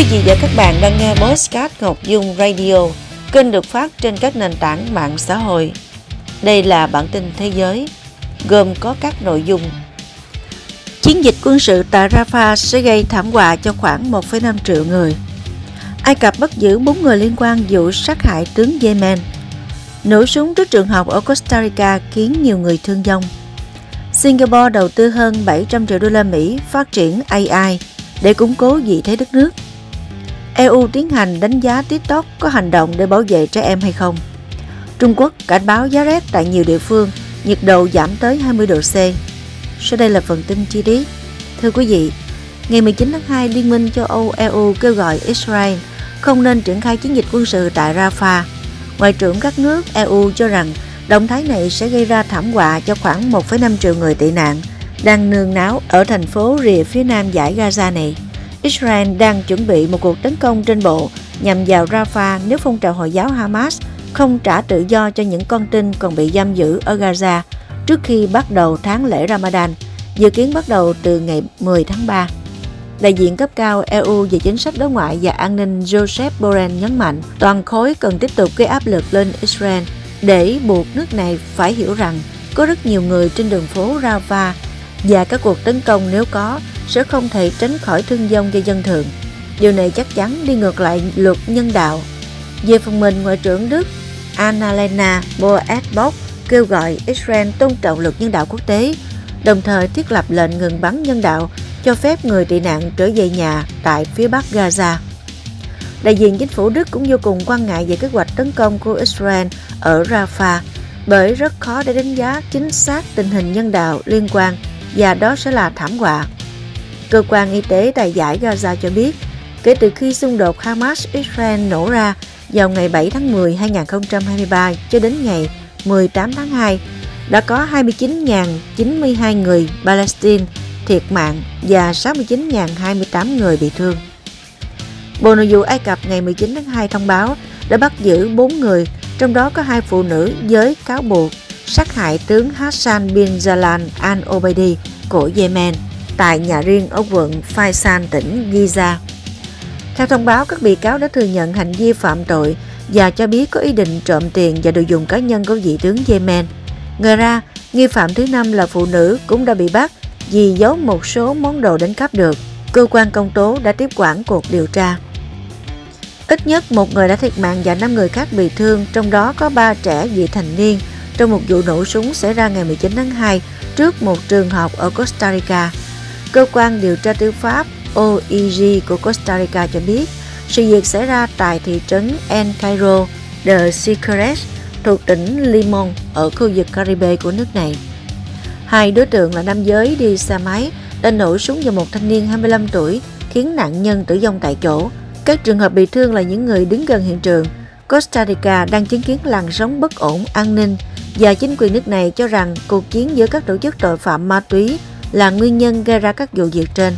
Quý vị và các bạn đang nghe Postcard Ngọc Dung Radio, kênh được phát trên các nền tảng mạng xã hội. Đây là bản tin thế giới, gồm có các nội dung. Chiến dịch quân sự tại Rafah sẽ gây thảm họa cho khoảng 1,5 triệu người. Ai Cập bắt giữ 4 người liên quan vụ sát hại tướng Yemen. Nổ súng trước trường học ở Costa Rica khiến nhiều người thương vong. Singapore đầu tư hơn 700 triệu đô la Mỹ phát triển AI để củng cố vị thế đất nước. EU tiến hành đánh giá TikTok có hành động để bảo vệ trẻ em hay không. Trung Quốc cảnh báo giá rét tại nhiều địa phương, nhiệt độ giảm tới 20 độ C. Sau đây là phần tin chi tiết. Thưa quý vị, ngày 19 tháng 2, Liên minh châu Âu EU kêu gọi Israel không nên triển khai chiến dịch quân sự tại Rafah. Ngoại trưởng các nước EU cho rằng động thái này sẽ gây ra thảm họa cho khoảng 1,5 triệu người tị nạn đang nương náu ở thành phố rìa phía nam giải Gaza này. Israel đang chuẩn bị một cuộc tấn công trên bộ nhằm vào Rafah nếu phong trào Hồi giáo Hamas không trả tự do cho những con tin còn bị giam giữ ở Gaza trước khi bắt đầu tháng lễ Ramadan, dự kiến bắt đầu từ ngày 10 tháng 3. Đại diện cấp cao EU về chính sách đối ngoại và an ninh Joseph Borrell nhấn mạnh toàn khối cần tiếp tục gây áp lực lên Israel để buộc nước này phải hiểu rằng có rất nhiều người trên đường phố Rafah và các cuộc tấn công nếu có sẽ không thể tránh khỏi thương vong cho dân thường. Điều này chắc chắn đi ngược lại luật nhân đạo. Về phần mình, Ngoại trưởng Đức Annalena Baerbock kêu gọi Israel tôn trọng luật nhân đạo quốc tế, đồng thời thiết lập lệnh ngừng bắn nhân đạo cho phép người tị nạn trở về nhà tại phía bắc Gaza. Đại diện chính phủ Đức cũng vô cùng quan ngại về kế hoạch tấn công của Israel ở Rafah bởi rất khó để đánh giá chính xác tình hình nhân đạo liên quan và đó sẽ là thảm họa. Cơ quan y tế tại giải Gaza cho biết, kể từ khi xung đột Hamas-Israel nổ ra vào ngày 7 tháng 10 2023 cho đến ngày 18 tháng 2, đã có 29.092 người Palestine thiệt mạng và 69.028 người bị thương. Bộ Nội vụ Ai Cập ngày 19 tháng 2 thông báo đã bắt giữ 4 người, trong đó có hai phụ nữ với cáo buộc sát hại tướng Hassan bin Jalal al-Obeidi của Yemen tại nhà riêng ở quận Faisan, tỉnh Giza. Theo thông báo, các bị cáo đã thừa nhận hành vi phạm tội và cho biết có ý định trộm tiền và đồ dùng cá nhân của vị tướng Yemen. Ngoài ra, nghi phạm thứ năm là phụ nữ cũng đã bị bắt vì giấu một số món đồ đánh cắp được. Cơ quan công tố đã tiếp quản cuộc điều tra. Ít nhất một người đã thiệt mạng và 5 người khác bị thương, trong đó có 3 trẻ vị thành niên trong một vụ nổ súng xảy ra ngày 19 tháng 2 trước một trường học ở Costa Rica. Cơ quan điều tra tư pháp OIG của Costa Rica cho biết sự việc xảy ra tại thị trấn El Cairo de Sicares thuộc tỉnh Limon ở khu vực Caribe của nước này. Hai đối tượng là nam giới đi xe máy đã nổ súng vào một thanh niên 25 tuổi, khiến nạn nhân tử vong tại chỗ. Các trường hợp bị thương là những người đứng gần hiện trường. Costa Rica đang chứng kiến làn sóng bất ổn an ninh và chính quyền nước này cho rằng cuộc chiến giữa các tổ chức tội phạm ma túy là nguyên nhân gây ra các vụ việc trên.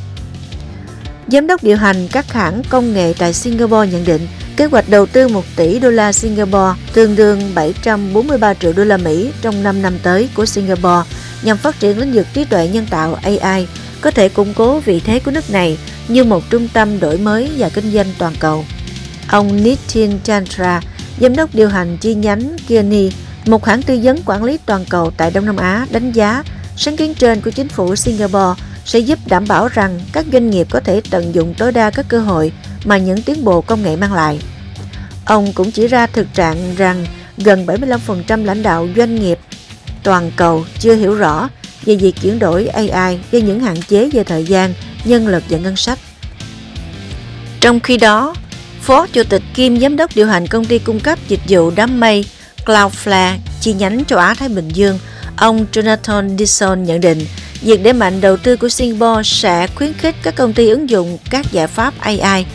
Giám đốc điều hành các hãng công nghệ tại Singapore nhận định kế hoạch đầu tư 1 tỷ đô la Singapore tương đương 743 triệu đô la Mỹ trong 5 năm tới của Singapore nhằm phát triển lĩnh vực trí tuệ nhân tạo AI có thể củng cố vị thế của nước này như một trung tâm đổi mới và kinh doanh toàn cầu. Ông Nitin Chandra, giám đốc điều hành chi nhánh Kearney, một hãng tư vấn quản lý toàn cầu tại Đông Nam Á đánh giá sáng kiến trên của chính phủ Singapore sẽ giúp đảm bảo rằng các doanh nghiệp có thể tận dụng tối đa các cơ hội mà những tiến bộ công nghệ mang lại. Ông cũng chỉ ra thực trạng rằng gần 75% lãnh đạo doanh nghiệp toàn cầu chưa hiểu rõ về việc chuyển đổi AI do những hạn chế về thời gian, nhân lực và ngân sách. Trong khi đó, Phó Chủ tịch kiêm Giám đốc điều hành công ty cung cấp dịch vụ đám mây Cloudflare chi nhánh châu Á-Thái Bình Dương, ông Jonathan Dixon nhận định việc đẩy mạnh đầu tư của Singapore sẽ khuyến khích các công ty ứng dụng các giải pháp AI,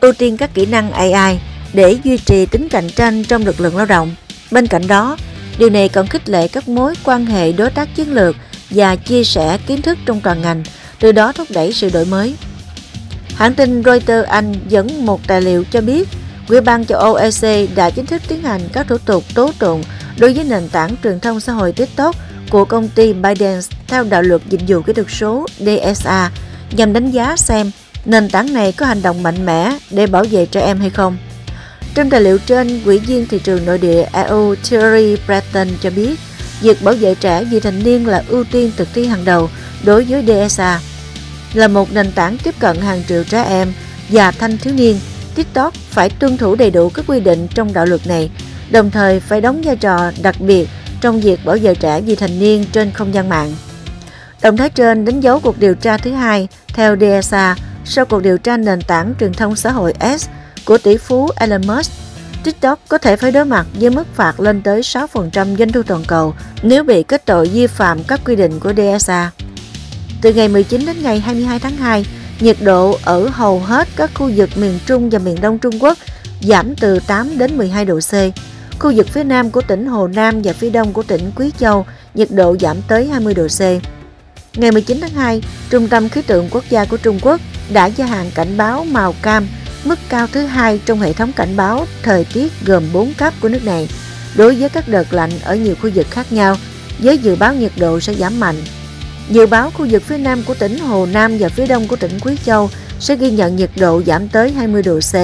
ưu tiên các kỹ năng AI để duy trì tính cạnh tranh trong lực lượng lao động. Bên cạnh đó, điều này còn khích lệ các mối quan hệ đối tác chiến lược và chia sẻ kiến thức trong toàn ngành, từ đó thúc đẩy sự đổi mới. Hãng tin Reuters Anh dẫn một tài liệu cho biết, Ủy ban châu Âu EC đã chính thức tiến hành các thủ tục tố tụng đối với nền tảng truyền thông xã hội TikTok của công ty ByteDance theo đạo luật dịch vụ kỹ thuật số DSA nhằm đánh giá xem Nền tảng này có hành động mạnh mẽ để bảo vệ trẻ em hay không? Trong tài liệu trên, Quỹ viên thị trường nội địa EU Thierry Breton cho biết, việc bảo vệ trẻ vị thành niên là ưu tiên thực thi hàng đầu đối với DSA. Là một nền tảng tiếp cận hàng triệu trẻ em và thanh thiếu niên, TikTok phải tuân thủ đầy đủ các quy định trong đạo luật này, đồng thời phải đóng vai trò đặc biệt trong việc bảo vệ trẻ vị thành niên trên không gian mạng. Động thái trên đánh dấu cuộc điều tra thứ hai theo DSA sau cuộc điều tra nền tảng truyền thông xã hội S của tỷ phú Elon Musk. TikTok có thể phải đối mặt với mức phạt lên tới 6% doanh thu toàn cầu nếu bị kết tội vi phạm các quy định của DSA. Từ ngày 19 đến ngày 22 tháng 2, nhiệt độ ở hầu hết các khu vực miền Trung và miền Đông Trung Quốc giảm từ 8 đến 12 độ C. Khu vực phía Nam của tỉnh Hồ Nam và phía Đông của tỉnh Quý Châu, nhiệt độ giảm tới 20 độ C. Ngày 19 tháng 2, Trung tâm Khí tượng Quốc gia của Trung Quốc đã gia hạn cảnh báo màu cam, mức cao thứ hai trong hệ thống cảnh báo thời tiết gồm 4 cấp của nước này, đối với các đợt lạnh ở nhiều khu vực khác nhau, với dự báo nhiệt độ sẽ giảm mạnh. Dự báo khu vực phía nam của tỉnh Hồ Nam và phía đông của tỉnh Quý Châu sẽ ghi nhận nhiệt độ giảm tới 20 độ C.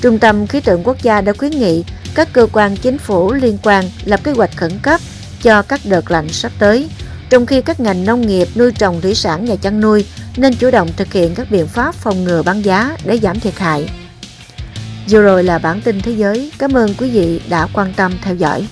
Trung tâm Khí tượng Quốc gia đã khuyến nghị các cơ quan chính phủ liên quan lập kế hoạch khẩn cấp cho các đợt lạnh sắp tới, trong khi các ngành nông nghiệp, nuôi trồng thủy sản và chăn nuôi nên chủ động thực hiện các biện pháp phòng ngừa bán giá để giảm thiệt hại. Vừa rồi là bản tin thế giới. Cảm ơn quý vị đã quan tâm theo dõi.